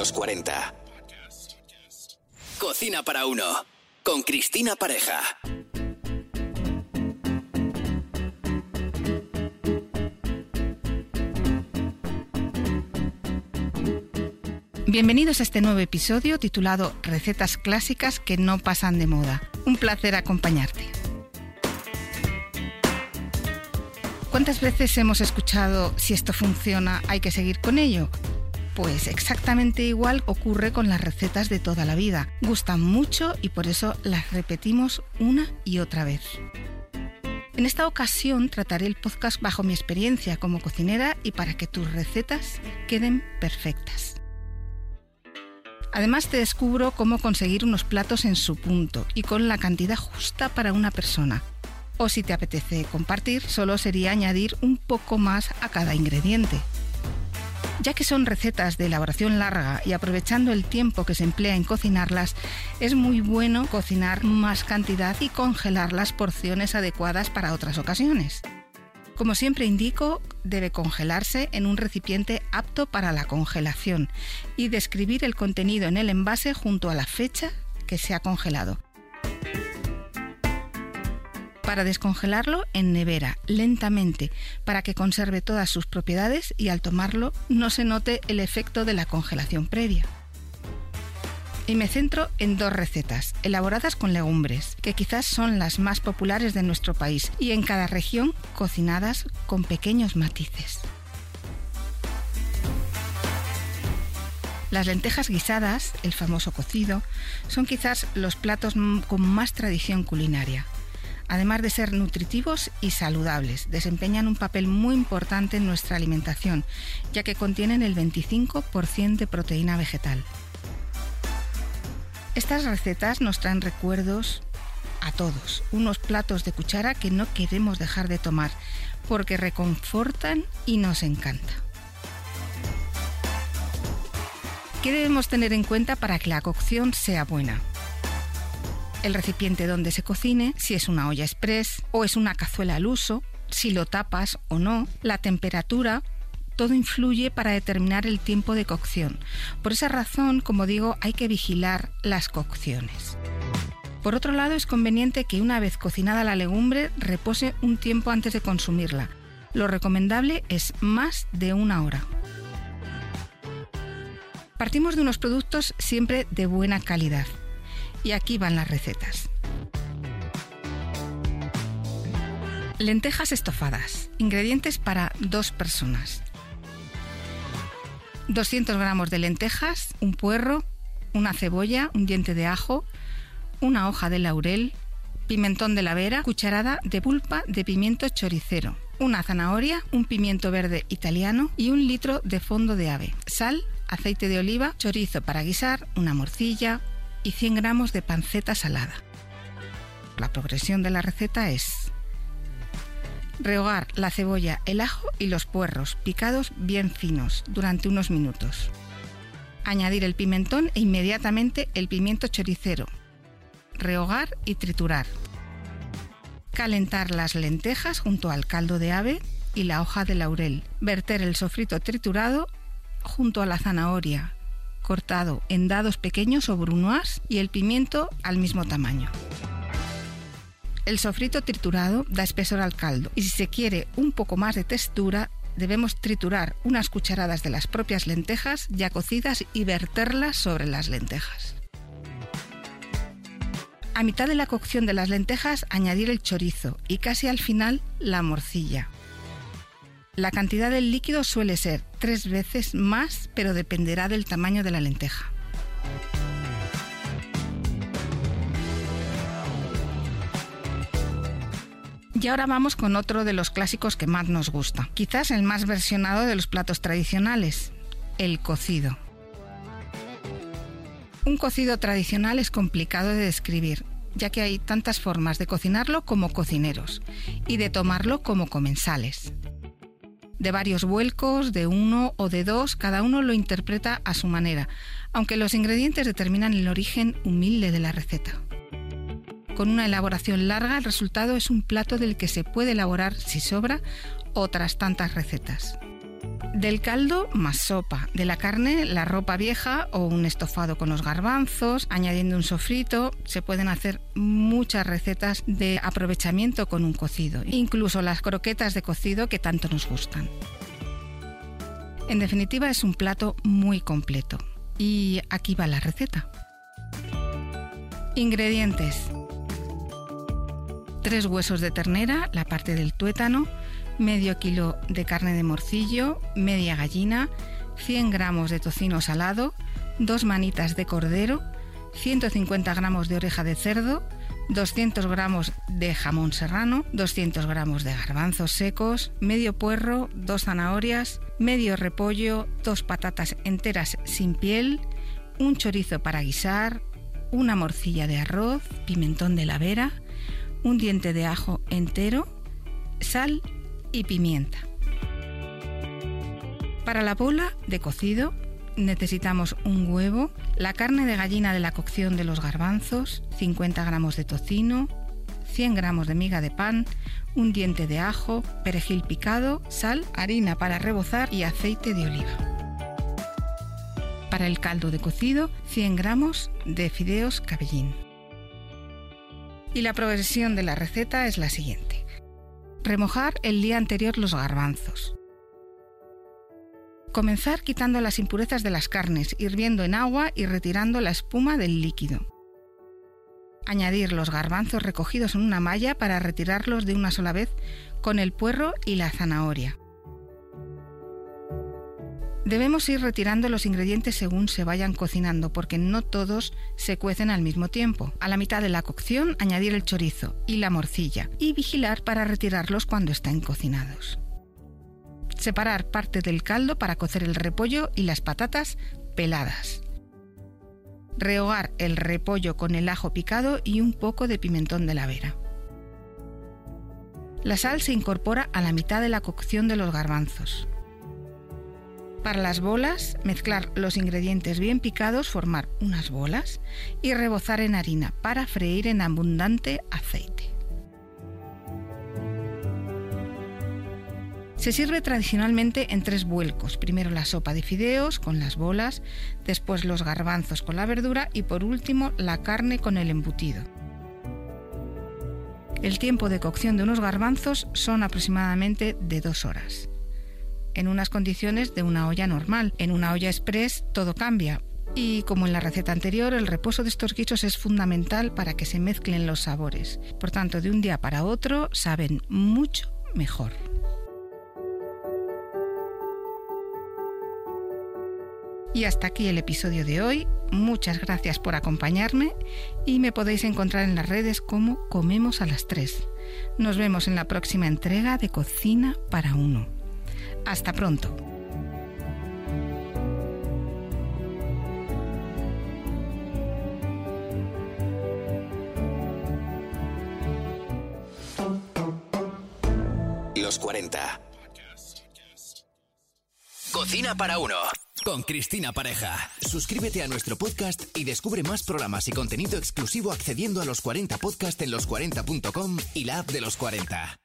los 40. Cocina para uno. Con Cristina Pareja. Bienvenidos a este nuevo episodio titulado Recetas clásicas que no pasan de moda. Un placer acompañarte. ¿Cuántas veces hemos escuchado si esto funciona hay que seguir con ello? Pues exactamente igual ocurre con las recetas de toda la vida. Gustan mucho y por eso las repetimos una y otra vez. En esta ocasión trataré el podcast bajo mi experiencia como cocinera y para que tus recetas queden perfectas. Además te descubro cómo conseguir unos platos en su punto y con la cantidad justa para una persona. O si te apetece compartir, solo sería añadir un poco más a cada ingrediente. Ya que son recetas de elaboración larga y aprovechando el tiempo que se emplea en cocinarlas, es muy bueno cocinar más cantidad y congelar las porciones adecuadas para otras ocasiones. Como siempre indico, debe congelarse en un recipiente apto para la congelación y describir el contenido en el envase junto a la fecha que se ha congelado. Para descongelarlo en nevera, lentamente, para que conserve todas sus propiedades y al tomarlo no se note el efecto de la congelación previa y me centro en dos recetas, elaboradas con legumbres, que quizás son las más populares de nuestro país y en cada región cocinadas con pequeños matices. Las lentejas guisadas, el famoso cocido, son quizás los platos con más tradición culinaria. Además de ser nutritivos y saludables, desempeñan un papel muy importante en nuestra alimentación, ya que contienen el 25% de proteína vegetal. Estas recetas nos traen recuerdos a todos, unos platos de cuchara que no queremos dejar de tomar porque reconfortan y nos encanta. ¿Qué debemos tener en cuenta para que la cocción sea buena? El recipiente donde se cocine, si es una olla express o es una cazuela al uso, si lo tapas o no, la temperatura, todo influye para determinar el tiempo de cocción. Por esa razón, como digo, hay que vigilar las cocciones. Por otro lado, es conveniente que una vez cocinada la legumbre repose un tiempo antes de consumirla. Lo recomendable es más de una hora. Partimos de unos productos siempre de buena calidad. Y aquí van las recetas. Lentejas estofadas. Ingredientes para dos personas. 200 gramos de lentejas, un puerro, una cebolla, un diente de ajo, una hoja de laurel, pimentón de la vera, cucharada de pulpa de pimiento choricero, una zanahoria, un pimiento verde italiano y un litro de fondo de ave, sal, aceite de oliva, chorizo para guisar, una morcilla y 100 gramos de panceta salada. La progresión de la receta es Rehogar la cebolla, el ajo y los puerros picados bien finos durante unos minutos. Añadir el pimentón e inmediatamente el pimiento choricero. Rehogar y triturar. Calentar las lentejas junto al caldo de ave y la hoja de laurel. Verter el sofrito triturado junto a la zanahoria, cortado en dados pequeños o brunoise y el pimiento al mismo tamaño. El sofrito triturado da espesor al caldo y si se quiere un poco más de textura, debemos triturar unas cucharadas de las propias lentejas ya cocidas y verterlas sobre las lentejas. A mitad de la cocción de las lentejas añadir el chorizo y casi al final la morcilla. La cantidad del líquido suele ser tres veces más, pero dependerá del tamaño de la lenteja. Y ahora vamos con otro de los clásicos que más nos gusta, quizás el más versionado de los platos tradicionales, el cocido. Un cocido tradicional es complicado de describir, ya que hay tantas formas de cocinarlo como cocineros y de tomarlo como comensales. De varios vuelcos, de uno o de dos, cada uno lo interpreta a su manera, aunque los ingredientes determinan el origen humilde de la receta. Con una elaboración larga, el resultado es un plato del que se puede elaborar, si sobra, otras tantas recetas. Del caldo más sopa, de la carne la ropa vieja o un estofado con los garbanzos, añadiendo un sofrito, se pueden hacer muchas recetas de aprovechamiento con un cocido, incluso las croquetas de cocido que tanto nos gustan. En definitiva es un plato muy completo. Y aquí va la receta. Ingredientes. 3 huesos de ternera, la parte del tuétano, medio kilo de carne de morcillo, media gallina, 100 gramos de tocino salado, dos manitas de cordero, 150 gramos de oreja de cerdo, 200 gramos de jamón serrano, 200 gramos de garbanzos secos, medio puerro, dos zanahorias, medio repollo, dos patatas enteras sin piel, un chorizo para guisar, una morcilla de arroz, pimentón de la vera, un diente de ajo entero, sal y pimienta. Para la bola de cocido necesitamos un huevo, la carne de gallina de la cocción de los garbanzos, 50 gramos de tocino, 100 gramos de miga de pan, un diente de ajo, perejil picado, sal, harina para rebozar y aceite de oliva. Para el caldo de cocido, 100 gramos de fideos cabellín. Y la progresión de la receta es la siguiente. Remojar el día anterior los garbanzos. Comenzar quitando las impurezas de las carnes, hirviendo en agua y retirando la espuma del líquido. Añadir los garbanzos recogidos en una malla para retirarlos de una sola vez con el puerro y la zanahoria. Debemos ir retirando los ingredientes según se vayan cocinando porque no todos se cuecen al mismo tiempo. A la mitad de la cocción añadir el chorizo y la morcilla y vigilar para retirarlos cuando estén cocinados. Separar parte del caldo para cocer el repollo y las patatas peladas. Rehogar el repollo con el ajo picado y un poco de pimentón de la vera. La sal se incorpora a la mitad de la cocción de los garbanzos. Para las bolas, mezclar los ingredientes bien picados, formar unas bolas y rebozar en harina para freír en abundante aceite. Se sirve tradicionalmente en tres vuelcos. Primero la sopa de fideos con las bolas, después los garbanzos con la verdura y por último la carne con el embutido. El tiempo de cocción de unos garbanzos son aproximadamente de dos horas en unas condiciones de una olla normal. En una olla express todo cambia. Y como en la receta anterior, el reposo de estos guisos es fundamental para que se mezclen los sabores. Por tanto, de un día para otro saben mucho mejor. Y hasta aquí el episodio de hoy. Muchas gracias por acompañarme y me podéis encontrar en las redes como Comemos a las 3. Nos vemos en la próxima entrega de Cocina para Uno. Hasta pronto. Los 40. Cocina para uno. Con Cristina Pareja. Suscríbete a nuestro podcast y descubre más programas y contenido exclusivo accediendo a los 40 podcast en los40.com y la app de los 40.